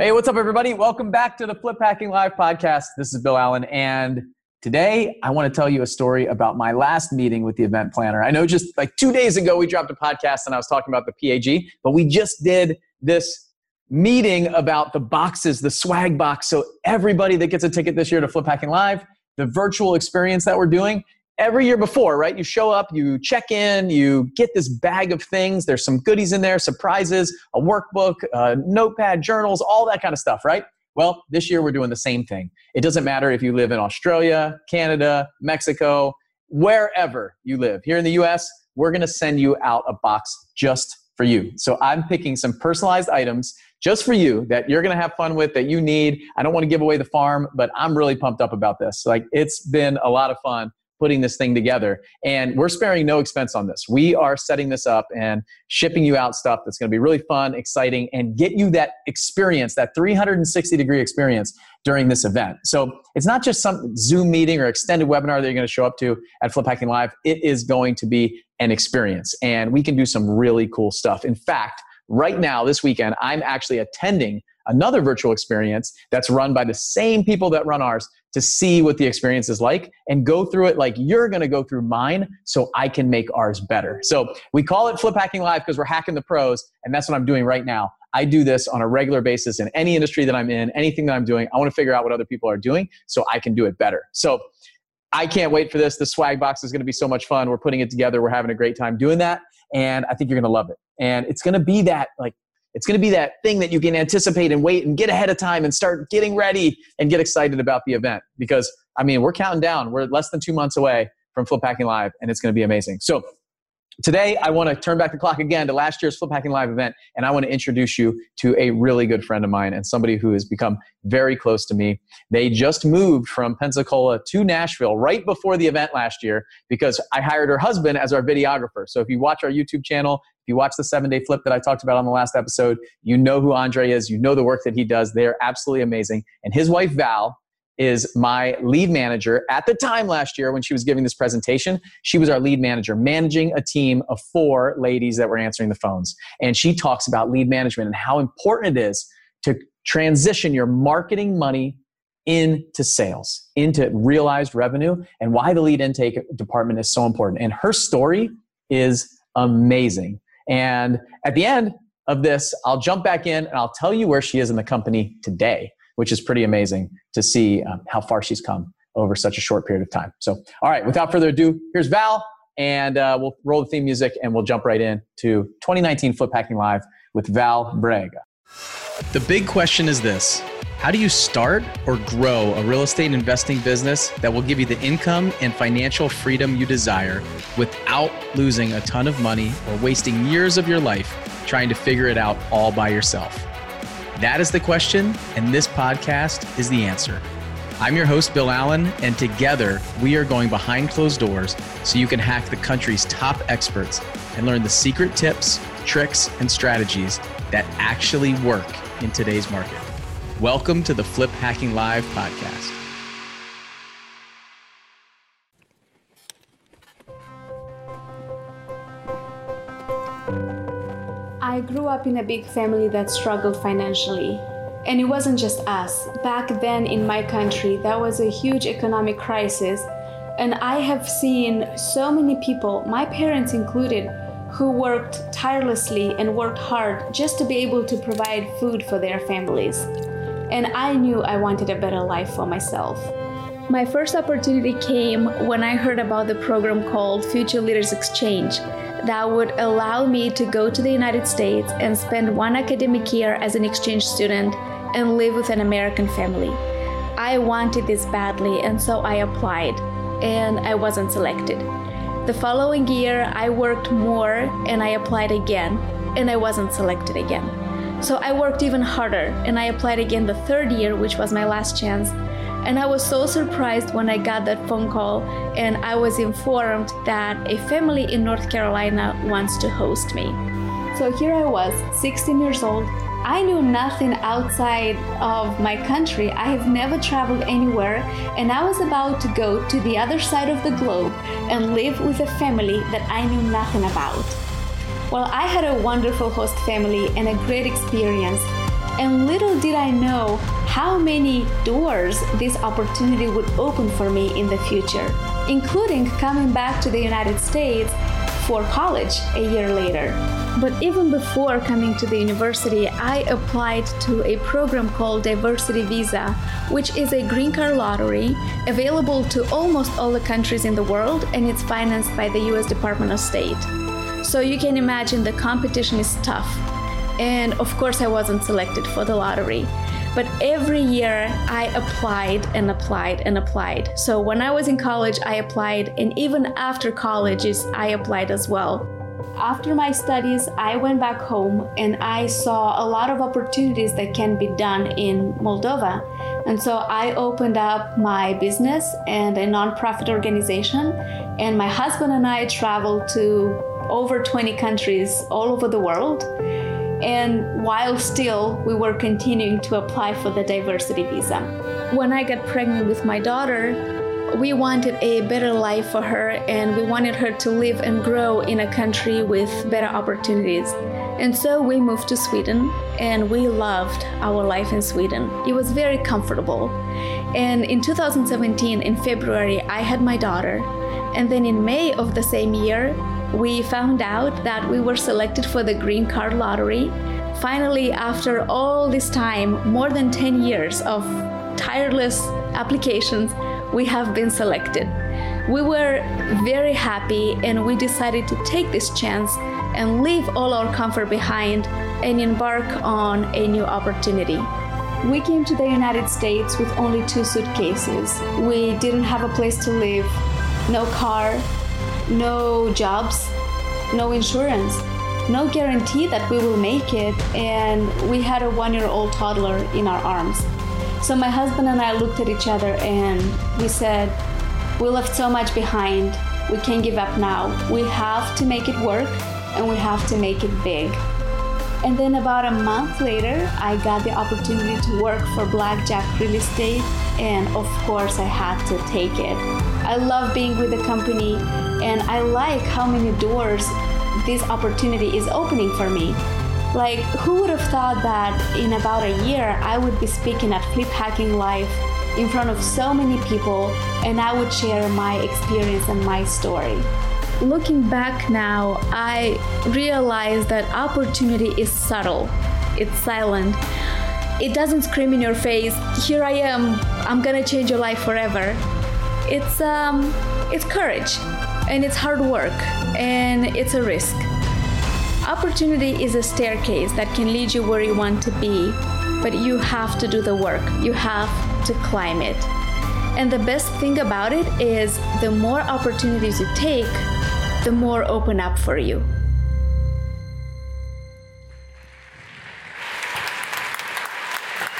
Hey, what's up, everybody? Welcome back to the Flip Hacking Live podcast. This is Bill Allen, and today I want to tell you a story about my last meeting with the event planner. I know just like two days ago we dropped a podcast and I was talking about the PAG, but we just did this meeting about the boxes, the swag box. So everybody that gets a ticket this year to Flip Hacking Live, the virtual experience that we're doing, every year before, right? You show up, you check in, you get this bag of things. There's some goodies in there, surprises, a workbook, a notepad, journals, all that kind of stuff, right? Well, this year we're doing the same thing. It doesn't matter if you live in Australia, Canada, Mexico, wherever you live. Here in the US, we're to send you out a box just for you. So I'm picking some personalized items just for you that you're going to have fun with that you need. I don't want to give away the farm, but I'm really pumped up about this. Like it's been a lot of fun putting this thing together. And we're sparing no expense on this. We are setting this up and shipping you out stuff that's going to be really fun, exciting, and get you that experience, that 360 degree experience during this event. So it's not just some Zoom meeting or extended webinar that you're going to show up to at Flip Hacking Live. It is going to be an experience, and we can do some really cool stuff. In fact, right now, this weekend, I'm actually attending another virtual experience that's run by the same people that run ours to see what the experience is like and go through it like you're going to go through mine so I can make ours better. So we call it Flip Hacking Live because we're hacking the pros, and that's what I'm doing right now. I do this on a regular basis in any industry that I'm in, anything that I'm doing. I want to figure out what other people are doing so I can do it better. So I can't wait for this. The swag box is going to be so much fun. We're putting it together. We're having a great time doing that. And I think you're going to love it. And it's going to be that like it's going to be that thing that you can anticipate and wait and get ahead of time and start getting ready and get excited about the event because I mean, we're counting down. We're less than 2 months away from Flip Hacking Live and it's going to be amazing. So, Today, I want to turn back the clock again to last year's Flip Hacking Live event, and I want to introduce you to a really good friend of mine and somebody who has become very close to me. They just moved from Pensacola to Nashville right before the event last year because I hired her husband as our videographer. So if you watch our YouTube channel, if you watch the seven day flip that I talked about on the last episode, you know who Andre is, you know the work that he does. They are absolutely amazing. And his wife, Val, is my lead manager at the time last year when she was giving this presentation. She was our lead manager, managing a team of four ladies that were answering the phones. And she talks about lead management and how important it is to transition your marketing money into sales, into realized revenue, and why the lead intake department is so important. And her story is amazing. And at the end of this, I'll jump back in and I'll tell you where she is in the company today which is pretty amazing to see um, how far she's come over such a short period of time. So, all right, without further ado, here's Val, and uh, we'll roll the theme music and we'll jump right in to 2019 Flip Hacking Live with Val Brega. The big question is this How do you start or grow a real estate investing business that will give you the income and financial freedom you desire without losing a ton of money or wasting years of your life trying to figure it out all by yourself? That is the question, and this podcast is the answer. I'm your host, Bill Allen, and together we are going behind closed doors so you can hack the country's top experts and learn the secret tips, tricks, and strategies that actually work in today's market. Welcome to the Flip Hacking Live podcast. Up in a big family that struggled financially. And it wasn't just us. Back then in my country, there was a huge economic crisis. And I have seen so many people, my parents included, who worked tirelessly and worked hard just to be able to provide food for their families. And I knew I wanted a better life for myself. My first opportunity came when I heard about the program called Future Leaders Exchange that would allow me to go to the United States and spend one academic year as an exchange student and live with an American family. I wanted this badly, and so I applied, and I wasn't selected. The following year, I worked more and I applied again, and I wasn't selected again. So I worked even harder and I applied again the third year, which was my last chance, and I was so surprised when I got that phone call and I was informed that a family in North Carolina wants to host me. So here I was, 16 years old. I knew nothing outside of my country. I have never traveled anywhere, and I was about to go to the other side of the globe and live with a family that I knew nothing about. Well, I had a wonderful host family and a great experience, And little did I know how many doors this opportunity would open for me in the future, including coming back to the United States for college a year later. But even before coming to the university, I applied to a program called Diversity Visa, which is a green card lottery available to almost all the countries in the world, and it's financed by the US Department of State. So you can imagine the competition is tough. And of course, I wasn't selected for the lottery. But every year I applied and applied and applied. So when I was in college, I applied, and even after colleges, I applied as well. After my studies, I went back home and I saw a lot of opportunities that can be done in Moldova. And so I opened up my business and a nonprofit organization. And my husband and I traveled to over 20 countries all over the world. And while still, we were continuing to apply for the diversity visa. When I got pregnant with my daughter, we wanted a better life for her and we wanted her to live and grow in a country with better opportunities. And so we moved to Sweden and we loved our life in Sweden. It was very comfortable. And in 2017, in February, I had my daughter. And then in May of the same year, we found out that we were selected for the Green Card Lottery. Finally, after all this time, more than 10 years of tireless applications, we have been selected. We were very happy and we decided to take this chance and leave all our comfort behind and embark on a new opportunity. We came to the United States with only two suitcases. We didn't have a place to live, no car, no jobs, no insurance, no guarantee that we will make it, and we had a one year old toddler in our arms. So my husband and I looked at each other and we said, We left so much behind. We can't give up now. We have to make it work and we have to make it big. And then about a month later, I got the opportunity to work for Blackjack Real Estate, and of course, I had to take it. I love being with the company, and I like how many doors this opportunity is opening for me. Like, who would have thought that in about a year I would be speaking at Flip Hacking Live in front of so many people and I would share my experience and my story? Looking back now, I realize that opportunity is subtle, it's silent. It doesn't scream in your face, here I am, I'm gonna change your life forever. It's um it's courage and it's hard work and it's a risk. Opportunity is a staircase that can lead you where you want to be, but you have to do the work. You have to climb it. And the best thing about it is the more opportunities you take, the more open up for you.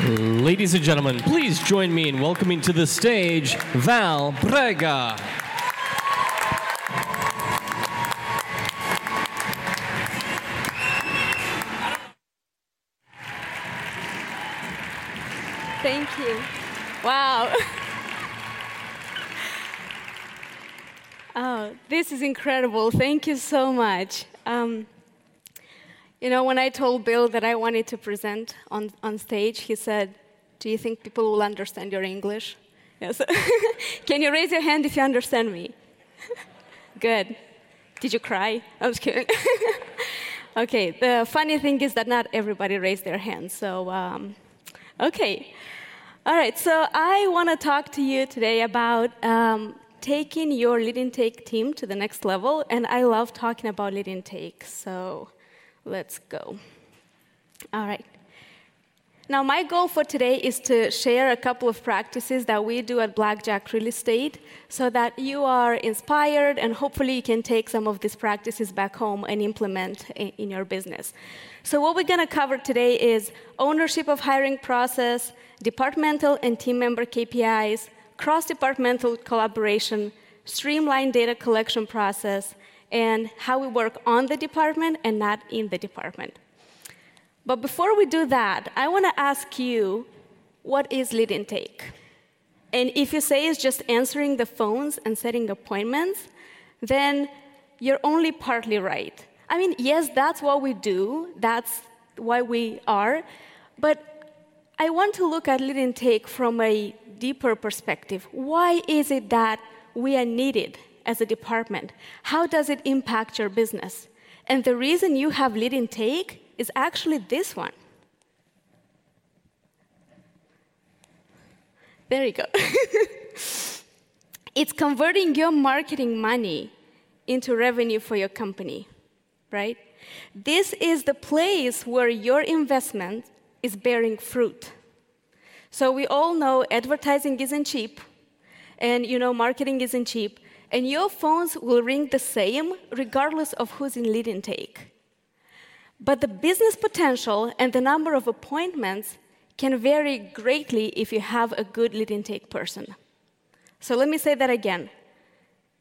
Ladies and gentlemen, please join me in welcoming to the stage Val Brega. Thank you. Wow. oh, this is incredible. Thank you so much. Um, you know, when I told Bill that I wanted to present on, on stage, he said, Do you think people will understand your English? Yes. Can you raise your hand if you understand me? Good. Did you cry? I was kidding. okay, the funny thing is that not everybody raised their hands, so, um, okay. All right, so I want to talk to you today about um, taking your lead intake team to the next level, and I love talking about lead intake, so let's go. All right. Now, my goal for today is to share a couple of practices that we do at Blackjack Real Estate so that you are inspired and hopefully you can take some of these practices back home and implement in your business. So, what we're going to cover today is ownership of hiring process, departmental and team member KPIs, cross departmental collaboration, streamlined data collection process, and how we work on the department and not in the department. But before we do that, I want to ask you what is lead intake? And if you say it's just answering the phones and setting appointments, then you're only partly right. I mean, yes, that's what we do, that's why we are, but I want to look at lead intake from a deeper perspective. Why is it that we are needed as a department? How does it impact your business? And the reason you have lead intake is actually this one. There you go. it's converting your marketing money into revenue for your company, right? This is the place where your investment is bearing fruit. So we all know advertising isn't cheap, and you know marketing isn't cheap, and your phones will ring the same regardless of who's in lead intake. But the business potential and the number of appointments can vary greatly if you have a good lead intake person. So let me say that again.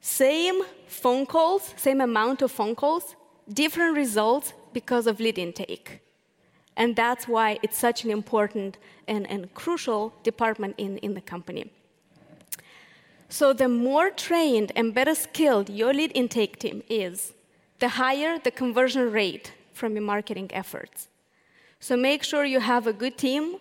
Same phone calls, same amount of phone calls, different results because of lead intake. And that's why it's such an important and, and crucial department in, in the company. So, the more trained and better skilled your lead intake team is, the higher the conversion rate from your marketing efforts. So, make sure you have a good team.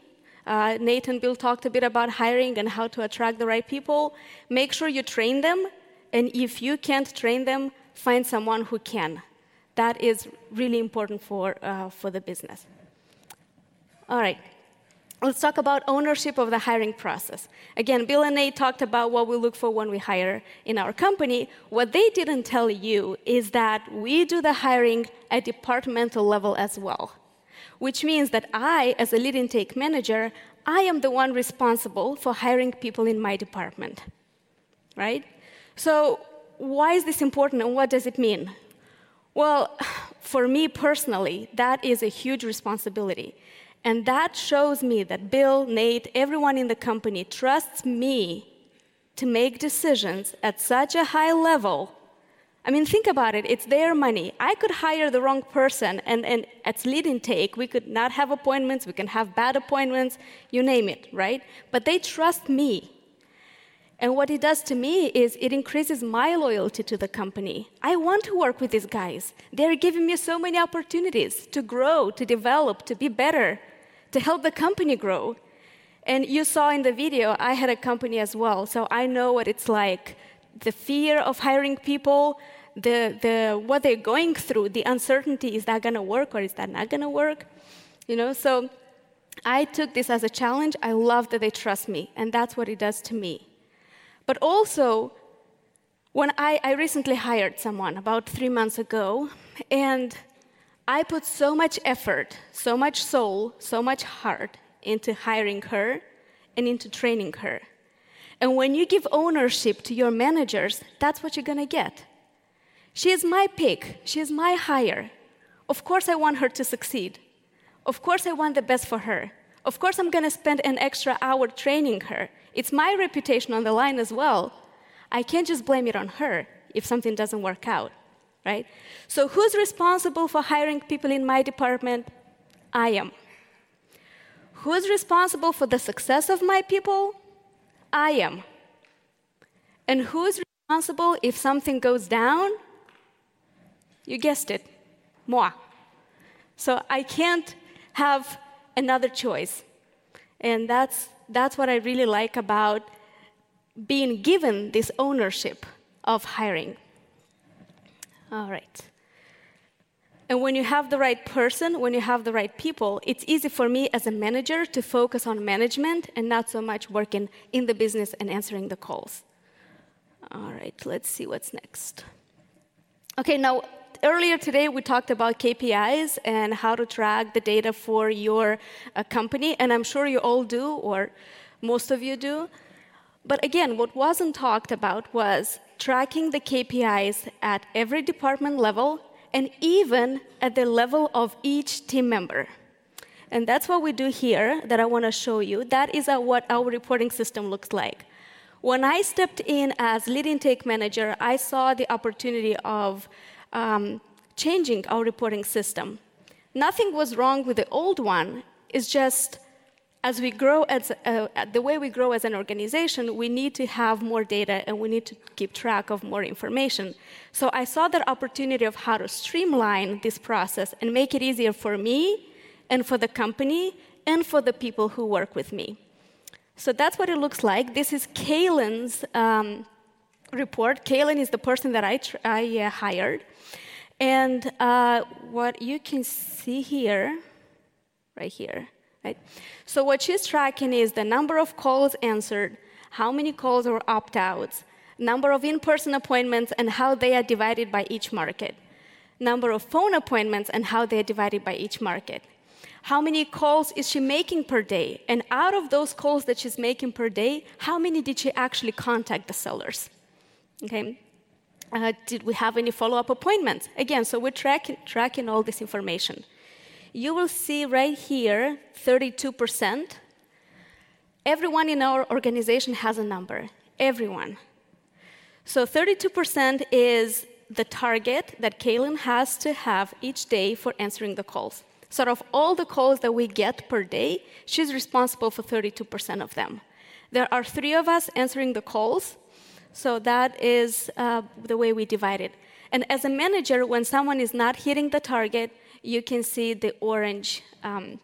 Uh, Nathan Bill talked a bit about hiring and how to attract the right people. Make sure you train them, and if you can't train them, find someone who can. That is really important for, uh, for the business. All right. Let's talk about ownership of the hiring process. Again, Bill and Nate talked about what we look for when we hire in our company. What they didn't tell you is that we do the hiring at departmental level as well, which means that I, as a lead intake manager, I am the one responsible for hiring people in my department, right? So, why is this important and what does it mean? Well, for me personally, that is a huge responsibility and that shows me that Bill, Nate, everyone in the company trusts me to make decisions at such a high level. I mean, think about it. It's their money. I could hire the wrong person, and, and at lead intake, we could not have appointments, we can have bad appointments, you name it, right? But they trust me. And what it does to me is it increases my loyalty to the company. I want to work with these guys. They're giving me so many opportunities to grow, to develop, to be better to help the company grow. And you saw in the video, I had a company as well, so I know what it's like the fear of hiring people, the, the, what they're going through, the uncertainty is that going to work or is that not going to work? You know, so I took this as a challenge. I love that they trust me, and that's what it does to me. But also, when I, I recently hired someone about three months ago, and I put so much effort, so much soul, so much heart into hiring her and into training her. And when you give ownership to your managers, that's what you're gonna get. She is my pick, she is my hire. Of course, I want her to succeed. Of course, I want the best for her. Of course, I'm gonna spend an extra hour training her. It's my reputation on the line as well. I can't just blame it on her if something doesn't work out right? So who's responsible for hiring people in my department? I am. Who's responsible for the success of my people? I am. And who's responsible if something goes down? You guessed it, moi. So I can't have another choice. And that's, that's what I really like about being given this ownership of hiring. All right. And when you have the right person, when you have the right people, it's easy for me as a manager to focus on management and not so much working in the business and answering the calls. All right, let's see what's next. Okay, now, earlier today we talked about KPIs and how to track the data for your uh, company, and I'm sure you all do, or most of you do. But again, what wasn't talked about was tracking the KPIs at every department level and even at the level of each team member. And that's what we do here that I want to show you. That is what our reporting system looks like. When I stepped in as lead intake manager, I saw the opportunity of um, changing our reporting system. Nothing was wrong with the old one, it's just as we grow as uh, the way we grow as an organization we need to have more data and we need to keep track of more information so i saw that opportunity of how to streamline this process and make it easier for me and for the company and for the people who work with me. So that's what it looks like. This is Kaylin's um, report. Kaylin is the person that I, I uh, hired. And uh, what you can see here, right here, right? So what she's tracking is the number of calls answered, how many calls were opt-outs, number of in-person appointments, and how they are divided by each market, number of phone appointments, and how they are divided by each market. How many calls is she making per day? And out of those calls that she's making per day, how many did she actually contact the sellers? Okay. Uh, did we have any follow up appointments? Again, so we're tracking, tracking all this information. You will see right here 32%. Everyone in our organization has a number. Everyone. So 32% is the target that Kaylin has to have each day for answering the calls. So, of all the calls that we get per day, she's responsible for 32% of them. There are three of us answering the calls, so that is uh, the way we divide it. And as a manager, when someone is not hitting the target, you can see the orange, um,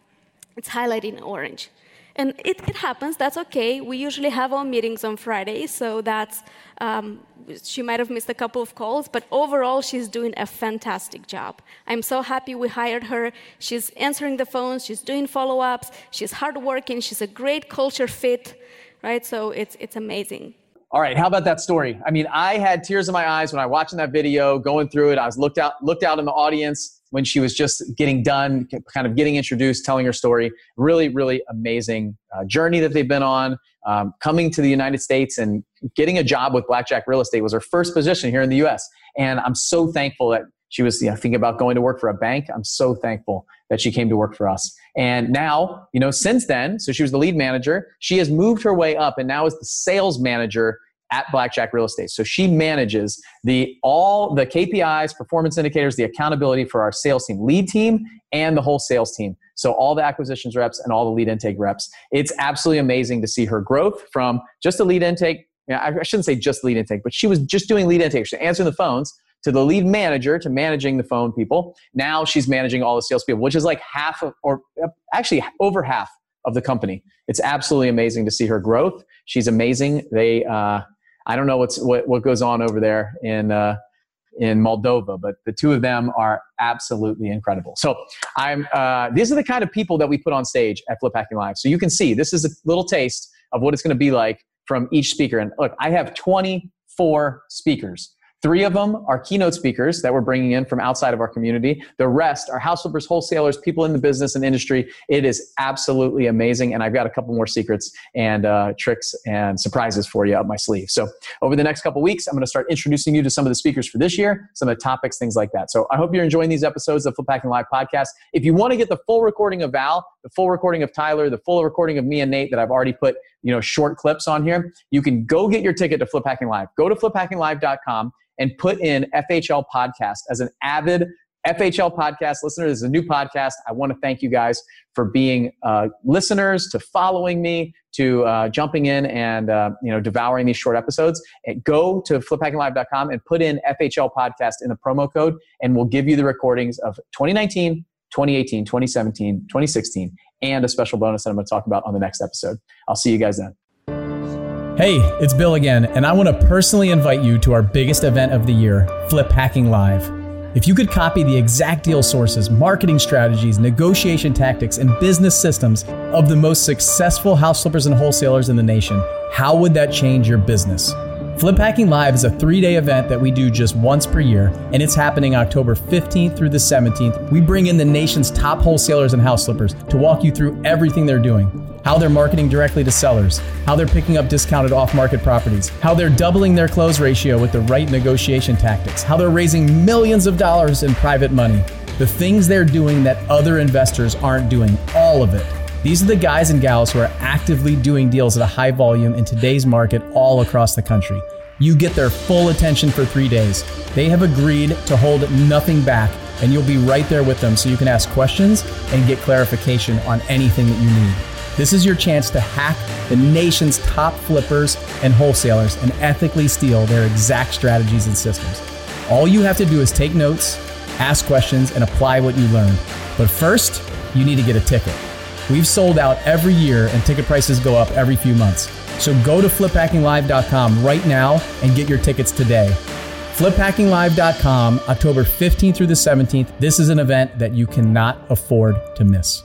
it's highlighted in orange. And it, it, happens, that's okay. We usually have our meetings on Fridays, so that's, um, she might have missed a couple of calls, but overall, she's doing a fantastic job. I'm so happy we hired her. She's answering the phones, she's doing follow ups, she's hardworking, she's a great culture fit, right? So it's, it's amazing. All right, how about that story? I mean, I had tears in my eyes when I watching that video, going through it. I was looked out, looked out in the audience when she was just getting done, kind of getting introduced, telling her story. Really, really amazing uh, journey that they've been on. Um, coming to the United States and getting a job with Blackjack Real Estate was her first position here in the U.S. And I'm so thankful that she was you know, thinking about going to work for a bank. I'm so thankful that she came to work for us. And now, you know, since then, so she was the lead manager. She has moved her way up and now is the sales manager at Blackjack Real Estate. So she manages the all the KPIs, performance indicators, the accountability for our sales team, lead team, and the whole sales team. So all the acquisitions reps and all the lead intake reps. It's absolutely amazing to see her growth from just a lead intake. I shouldn't say just lead intake, but she was just doing lead intake. She's answering the phones to the lead manager to managing the phone people. Now she's managing all the sales people, which is like half of, or actually over half of the company. It's absolutely amazing to see her growth. She's amazing. They, uh, I don't know what's what, what goes on over there in uh, in Moldova, but the two of them are absolutely incredible. So I'm uh, these are the kind of people that we put on stage at Flip Hacking Live. So you can see this is a little taste of what it's going to be like from each speaker. And look, I have 24 speakers Three of them are keynote speakers that we're bringing in from outside of our community. The rest are house flippers, wholesalers, people in the business and industry. It is absolutely amazing. And I've got a couple more secrets and uh, tricks and surprises for you up my sleeve. So over the next couple weeks, I'm going to start introducing you to some of the speakers for this year, some of the topics, things like that. So I hope you're enjoying these episodes of Flip Hacking Live podcast. If you want to get the full recording of Val, the full recording of Tyler, the full recording of me and Nate that I've already put you know short clips on here, you can go get your ticket to Flip Hacking Live. Go to fliphackinglive.com and put in FHL podcast as an avid FHL podcast listener. This is a new podcast. I want to thank you guys for being uh, listeners, to following me, to uh, jumping in and uh, you know devouring these short episodes. And go to fliphackinglive.com and put in FHL podcast in the promo code, and we'll give you the recordings of 2019, 2018, 2017, 2016, and a special bonus that I'm going to talk about on the next episode. I'll see you guys then. Hey, it's Bill again, and I want to personally invite you to our biggest event of the year, Flip Hacking Live. If you could copy the exact deal sources, marketing strategies, negotiation tactics, and business systems of the most successful house flippers and wholesalers in the nation, how would that change your business? Flip Hacking Live is a three day event that we do just once per year, and it's happening October 15th through the 17th. We bring in the nation's top wholesalers and house flippers to walk you through everything they're doing how they're marketing directly to sellers, how they're picking up discounted off market properties, how they're doubling their close ratio with the right negotiation tactics, how they're raising millions of dollars in private money, the things they're doing that other investors aren't doing, all of it. These are the guys and gals who are actively doing deals at a high volume in today's market all across the country. You get their full attention for three days. They have agreed to hold nothing back, and you'll be right there with them so you can ask questions and get clarification on anything that you need. This is your chance to hack the nation's top flippers and wholesalers and ethically steal their exact strategies and systems. All you have to do is take notes, ask questions, and apply what you learned. But first, you need to get a ticket. We've sold out every year and ticket prices go up every few months. So go to fliphackinglive.com right now and get your tickets today. Fliphackinglive.com, October 15th through the 17th. This is an event that you cannot afford to miss.